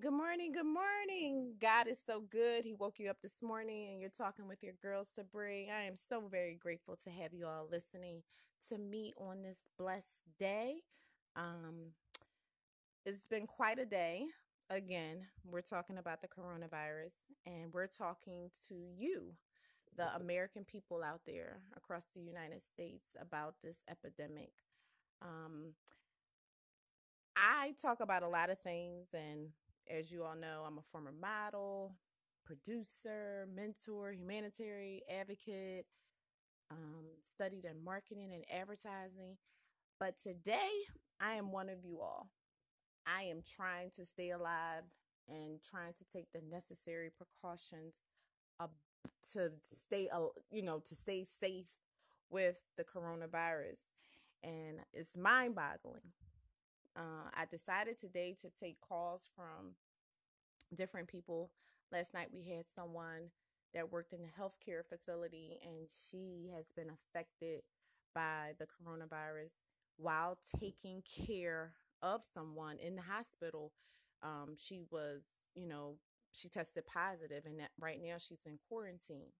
Good morning, good morning. God is so good. He woke you up this morning and you're talking with your girl Sabre. I am so very grateful to have you all listening to me on this blessed day. Um, it's been quite a day. Again, we're talking about the coronavirus and we're talking to you, the American people out there across the United States, about this epidemic. Um, I talk about a lot of things and as you all know, I'm a former model, producer, mentor, humanitarian advocate, um, studied in marketing and advertising. But today, I am one of you all. I am trying to stay alive and trying to take the necessary precautions uh, to stay, uh, you know, to stay safe with the coronavirus. And it's mind boggling uh, I decided today to take calls from different people. Last night we had someone that worked in a healthcare facility and she has been affected by the coronavirus while taking care of someone in the hospital. Um, she was, you know, she tested positive and that right now she's in quarantine.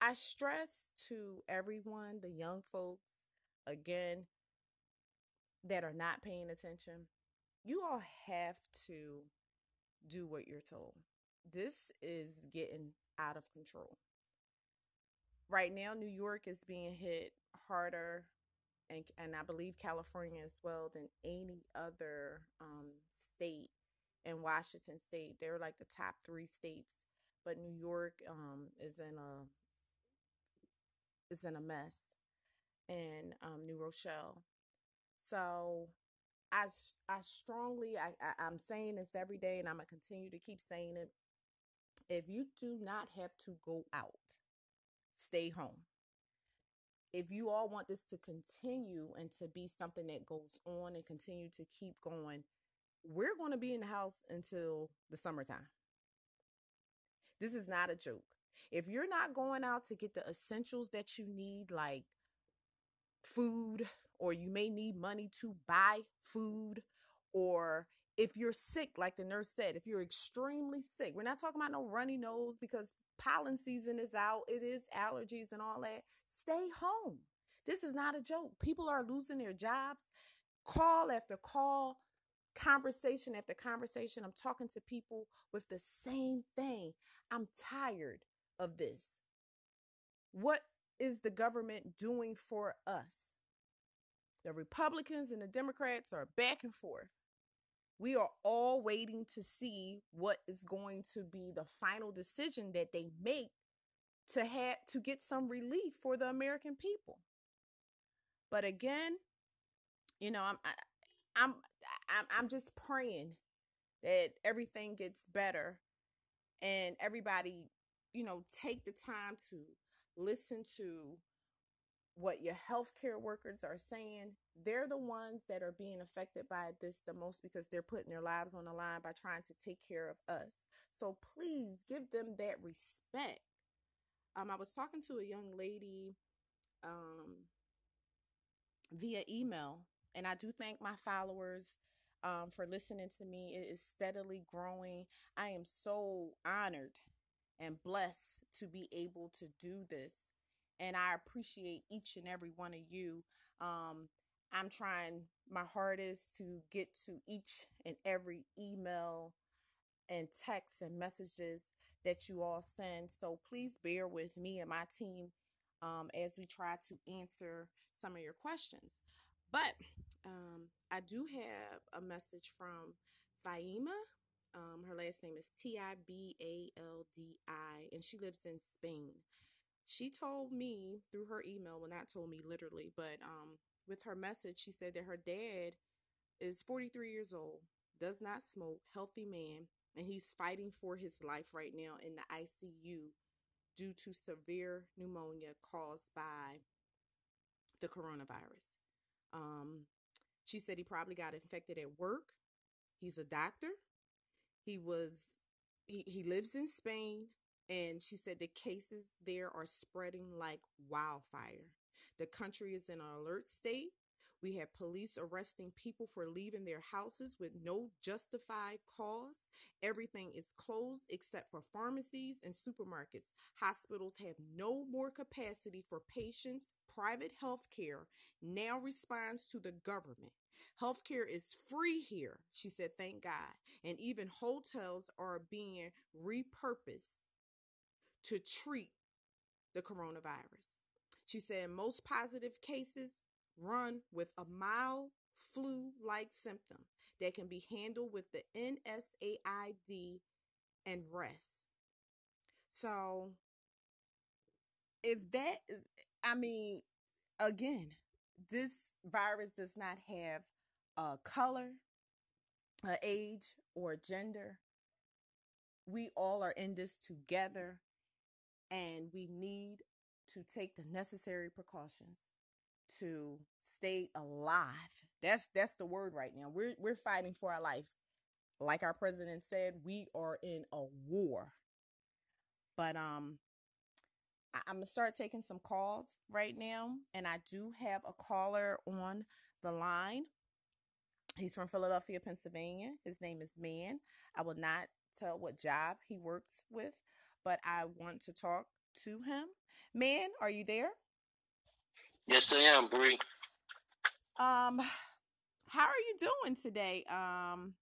I stress to everyone, the young folks, again, that are not paying attention, you all have to do what you're told. This is getting out of control. Right now, New York is being hit harder, and, and I believe California as well, than any other um, state. And Washington State, they're like the top three states, but New York um, is in a is in a mess, and um, New Rochelle. So I, I strongly, I, I, I'm saying this every day and I'm to continue to keep saying it. If you do not have to go out, stay home. If you all want this to continue and to be something that goes on and continue to keep going, we're going to be in the house until the summertime. This is not a joke. If you're not going out to get the essentials that you need, like food, or you may need money to buy food, or if you're sick, like the nurse said, if you're extremely sick, we're not talking about no runny nose because pollen season is out, it is allergies and all that. Stay home. This is not a joke. People are losing their jobs. Call after call, conversation after conversation. I'm talking to people with the same thing. I'm tired of this. What is the government doing for us? The Republicans and the Democrats are back and forth. We are all waiting to see what is going to be the final decision that they make to have to get some relief for the American people. But again, you know, I'm I, I'm I'm I'm just praying that everything gets better and everybody, you know, take the time to listen to what your healthcare workers are saying. They're the ones that are being affected by this the most because they're putting their lives on the line by trying to take care of us. So please give them that respect. Um, I was talking to a young lady um, via email, and I do thank my followers um, for listening to me. It is steadily growing. I am so honored and blessed to be able to do this. And I appreciate each and every one of you. Um, I'm trying my hardest to get to each and every email and texts and messages that you all send. So please bear with me and my team um, as we try to answer some of your questions. But um, I do have a message from Faima um, her last name is T I B A L D I, and she lives in Spain. She told me through her email, well, not told me literally, but um, with her message, she said that her dad is 43 years old, does not smoke, healthy man, and he's fighting for his life right now in the ICU due to severe pneumonia caused by the coronavirus. Um, she said he probably got infected at work. He's a doctor. He was he, he lives in Spain and she said the cases there are spreading like wildfire. The country is in an alert state We have police arresting people for leaving their houses with no justified cause. Everything is closed except for pharmacies and supermarkets. Hospitals have no more capacity for patients. Private health care now responds to the government. Healthcare is free here, she said, thank God. And even hotels are being repurposed to treat the coronavirus. She said most positive cases run with a mild flu like symptom that can be handled with the NSAID and rest. So, if that I mean, again, this virus does not have a color, a age, or gender. We all are in this together and we need to take the necessary precautions to stay alive. That's that's the word right now. We're we're fighting for our life. Like our president said, we are in a war. But um I, I'm gonna start taking some calls right now, and I do have a caller on the line. He's from Philadelphia, Pennsylvania. His name is Man. I will not tell what job he works with, but I want to talk to him. Man, are you there? Yes, I am, Bree. Um, how are you doing today? Um,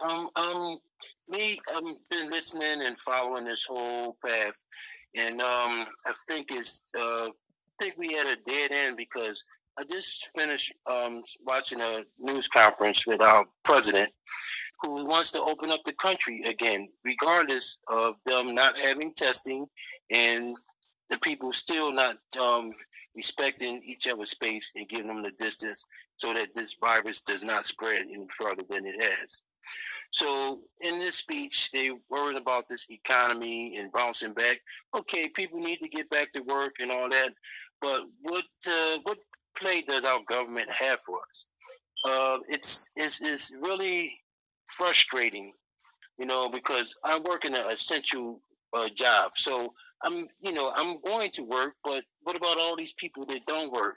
um, um, me, I've been listening and following this whole path, and um, I think it's, uh, I think we had a dead end because I just finished um watching a news conference with our president, who wants to open up the country again, regardless of them not having testing and the people still not um, respecting each other's space and giving them the distance so that this virus does not spread any further than it has. So in this speech, they worried about this economy and bouncing back. Okay, people need to get back to work and all that, but what uh, what play does our government have for us? Uh, it's, it's it's really frustrating, you know, because I work in an essential uh, job. So I'm, you know, I'm going to work, but what about all these people that don't work?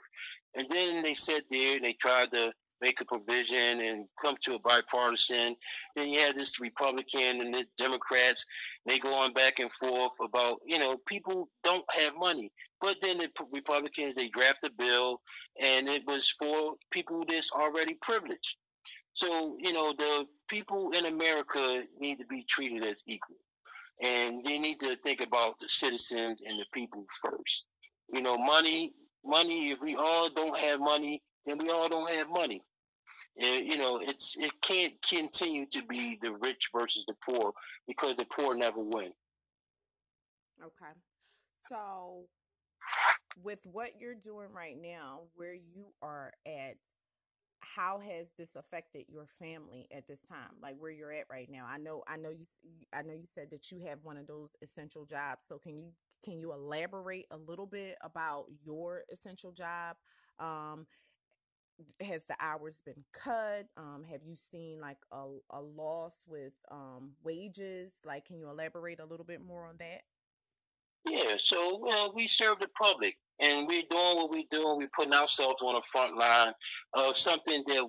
And then they sat there and they tried to make a provision and come to a bipartisan. Then you had this Republican and the Democrats. They go on back and forth about, you know, people don't have money. But then the Republicans, they draft a bill and it was for people that's already privileged. So, you know, the people in America need to be treated as equal. And they need to think about the citizens and the people first. You know, money, money, if we all don't have money, then we all don't have money. And, you know, it's it can't continue to be the rich versus the poor because the poor never win. Okay. So with what you're doing right now, where you are at, how has this affected your family at this time like where you're at right now? I know i know you i know you said that you have one of those essential jobs so can you can you elaborate a little bit about your essential job? Um has the hours been cut? Um have you seen like a, a loss with um wages? Like can you elaborate a little bit more on that? Yeah, so well, we serve the public, and we're doing what we're doing. We're putting ourselves on the front line of something that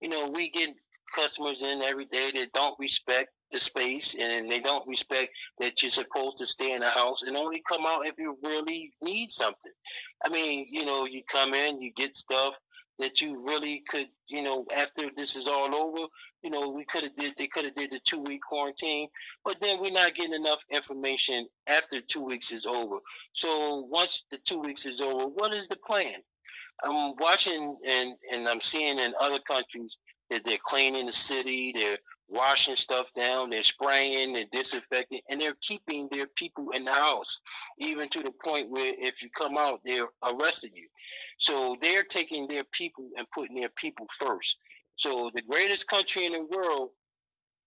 you know we get customers in every day that don't respect the space and they don't respect that you're supposed to stay in the house and only come out if you really need something. I mean, you know, you come in, you get stuff that you really could, you know, after this is all over, you know, we could have did they could have did the two week quarantine, but then we're not getting enough information after two weeks is over. So once the two weeks is over, what is the plan? I'm watching and and I'm seeing in other countries that they're cleaning the city, they're washing stuff down, they're spraying, they're disinfecting, and they're keeping their people in the house, even to the point where if you come out, they're arresting you. So they're taking their people and putting their people first. So the greatest country in the world,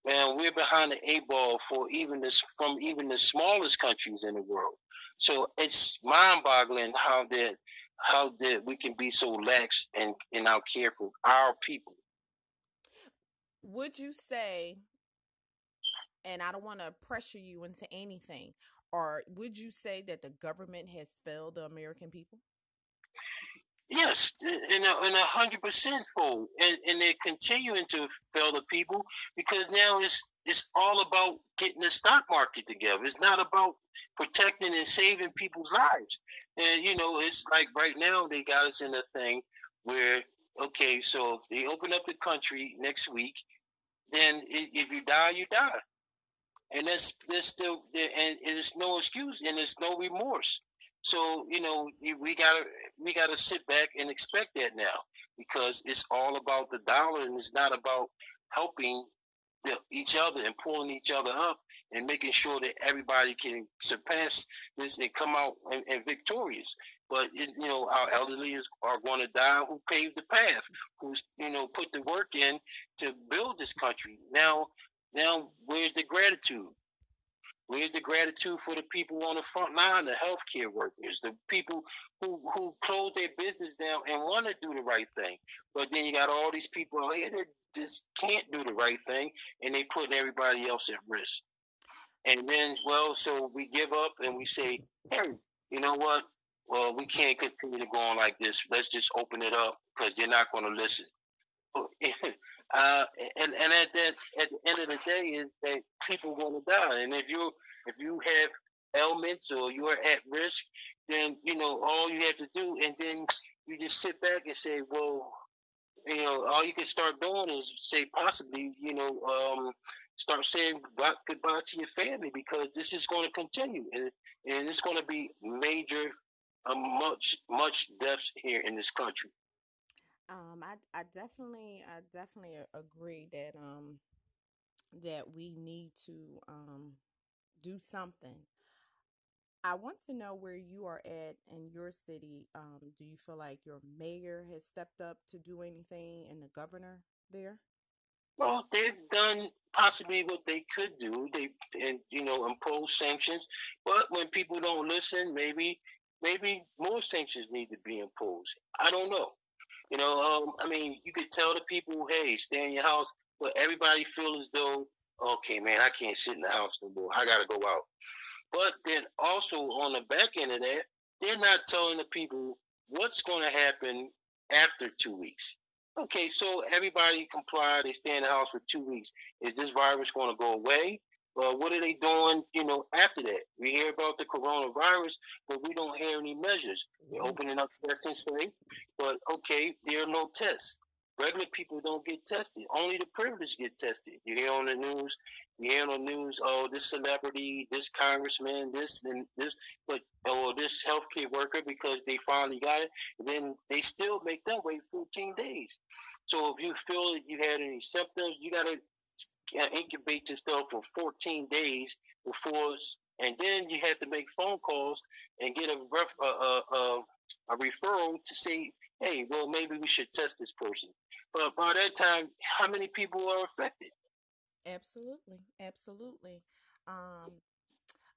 man, we're behind the eight ball for even this from even the smallest countries in the world. So it's mind-boggling how that how that we can be so lax and in our care for our people. Would you say, and I don't want to pressure you into anything, or would you say that the government has failed the American people? Yes, in a, hundred percent fold, and, and they're continuing to fail the people because now it's it's all about getting the stock market together. It's not about protecting and saving people's lives. And you know, it's like right now they got us in a thing where okay, so if they open up the country next week, then if you die, you die, and that's there's still and it's no excuse and it's no remorse. So you know we gotta we gotta sit back and expect that now because it's all about the dollar and it's not about helping the, each other and pulling each other up and making sure that everybody can surpass this and come out and, and victorious. But it, you know our elderly are going to die who paved the path, who's you know put the work in to build this country. Now, now where's the gratitude? Where's the gratitude for the people on the front line, the healthcare workers, the people who who close their business down and want to do the right thing? But then you got all these people out here that just can't do the right thing, and they putting everybody else at risk. And then, well, so we give up and we say, hey, you know what? Well, we can't continue to go on like this. Let's just open it up because they're not going to listen. uh, and and at that at the end is that people going to die. And if you if you have ailments or you're at risk, then you know all you have to do, and then you just sit back and say, well, you know, all you can start doing is say possibly, you know, um, start saying goodbye to your family because this is going to continue, and and it's going to be major, uh, much much deaths here in this country. Um, I, I definitely, I definitely agree that um, that we need to um, do something. I want to know where you are at in your city. Um, do you feel like your mayor has stepped up to do anything, and the governor there? Well, they've done possibly what they could do. They, and you know, impose sanctions. But when people don't listen, maybe, maybe more sanctions need to be imposed. I don't know. You know, um, I mean, you could tell the people, hey, stay in your house, but everybody feel as though, okay, man, I can't sit in the house no more. I got to go out. But then also on the back end of that, they're not telling the people what's going to happen after two weeks. Okay, so everybody comply. They stay in the house for two weeks. Is this virus going to go away? Well, what are they doing, you know, after that? We hear about the coronavirus, but we don't hear any measures. They're mm-hmm. opening up testing site, but okay, there are no tests. Regular people don't get tested. Only the privileged get tested. You hear on the news, you hear on the news, oh, this celebrity, this congressman, this and this, but oh, this healthcare worker because they finally got it. then they still make them wait 14 days. So if you feel that you had any symptoms, you got to uh, incubate yourself for 14 days before, and then you have to make phone calls and get a, ref, a, a referral to say, hey, well, maybe we should test this person. But by that time, how many people are affected? Absolutely, absolutely. Um,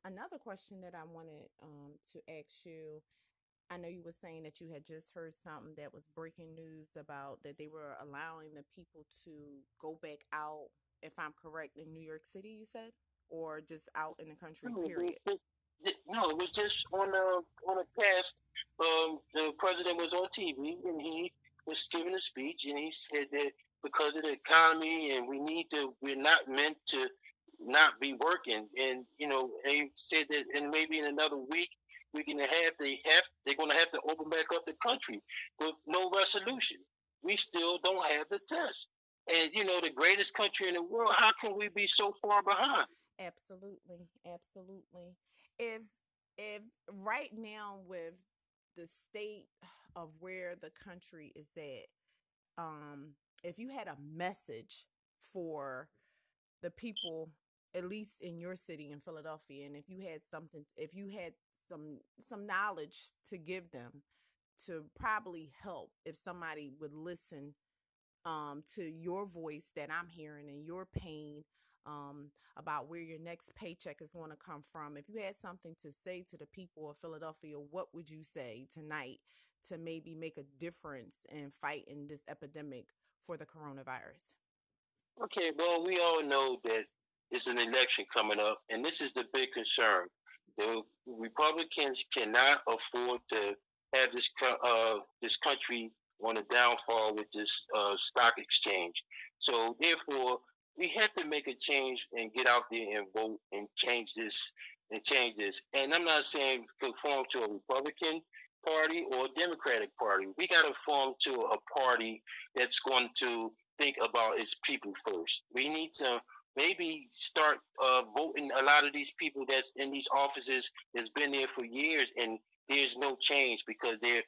another question that I wanted um, to ask you I know you were saying that you had just heard something that was breaking news about that they were allowing the people to go back out if I'm correct, in New York City, you said, or just out in the country, period? No, it was just on a on a cast. Um, the president was on TV and he was giving a speech, and he said that because of the economy and we need to, we're not meant to not be working. And you know, they said that, and maybe in another week we're gonna have they have they're gonna have to open back up the country with no resolution. We still don't have the test and you know the greatest country in the world how can we be so far behind absolutely absolutely if if right now with the state of where the country is at um if you had a message for the people at least in your city in Philadelphia and if you had something if you had some some knowledge to give them to probably help if somebody would listen um, to your voice that I'm hearing and your pain um, about where your next paycheck is going to come from. If you had something to say to the people of Philadelphia, what would you say tonight to maybe make a difference in fighting this epidemic for the coronavirus? Okay, well, we all know that it's an election coming up, and this is the big concern. The Republicans cannot afford to have this uh, this country on a downfall with this uh, stock exchange. So therefore, we have to make a change and get out there and vote and change this and change this. And I'm not saying conform to a Republican party or a Democratic party. We got to form to a party that's going to think about its people first. We need to maybe start uh, voting a lot of these people that's in these offices that's been there for years and there's no change because they're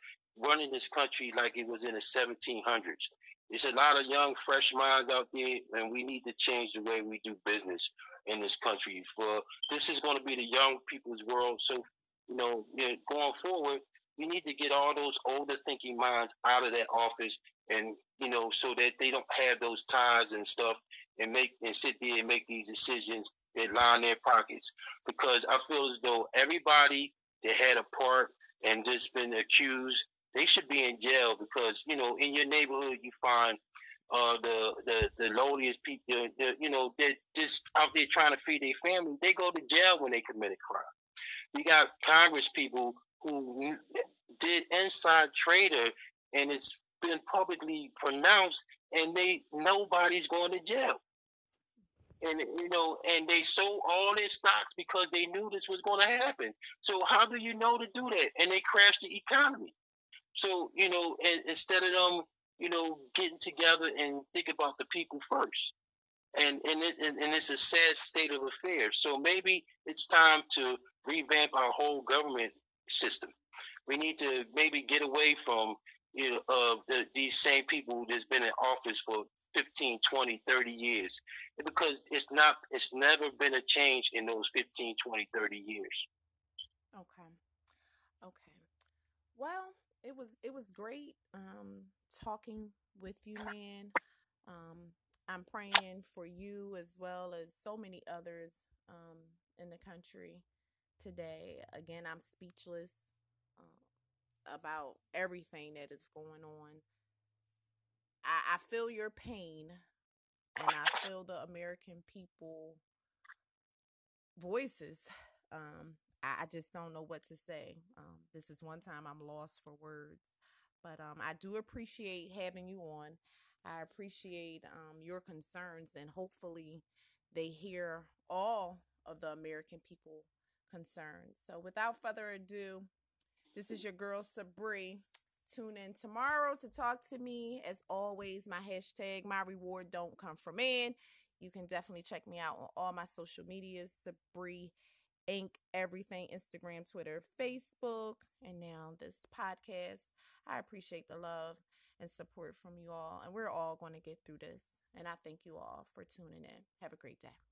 running this country like it was in the 1700s. There's a lot of young, fresh minds out there, and we need to change the way we do business in this country. For this is going to be the young people's world. So, you know, going forward, we need to get all those older thinking minds out of that office, and you know, so that they don't have those ties and stuff, and make and sit there and make these decisions that line their pockets. Because I feel as though everybody that had a part and just been accused they should be in jail because you know in your neighborhood you find uh, the the the lowliest people, the, you know, they're just out there trying to feed their family. They go to jail when they commit a crime. We got Congress people who did inside trader, and it's been publicly pronounced, and they nobody's going to jail. And you know, and they sold all their stocks because they knew this was going to happen. So how do you know to do that? And they crashed the economy. So, you know, and instead of them, you know, getting together and think about the people first. And and, it, and and it's a sad state of affairs. So maybe it's time to revamp our whole government system. We need to maybe get away from you know uh, the, these same people that's been in office for 15, 20, 30 years because it's not it's never been a change in those 15, 20, 30 years. Okay. Okay. Well, it was it was great um, talking with you, man. Um, I'm praying for you as well as so many others um, in the country today. Again, I'm speechless uh, about everything that is going on. I, I feel your pain, and I feel the American people voices um, I, I just don't know what to say. Um, this is one time I'm lost for words. But um, I do appreciate having you on. I appreciate um, your concerns, and hopefully, they hear all of the American people concerned. So, without further ado, this is your girl Sabre. Tune in tomorrow to talk to me. As always, my hashtag, my reward don't come from man. You can definitely check me out on all my social medias, Sabre Inc., everything Instagram, Twitter, Facebook, and now this podcast. I appreciate the love and support from you all, and we're all going to get through this. And I thank you all for tuning in. Have a great day.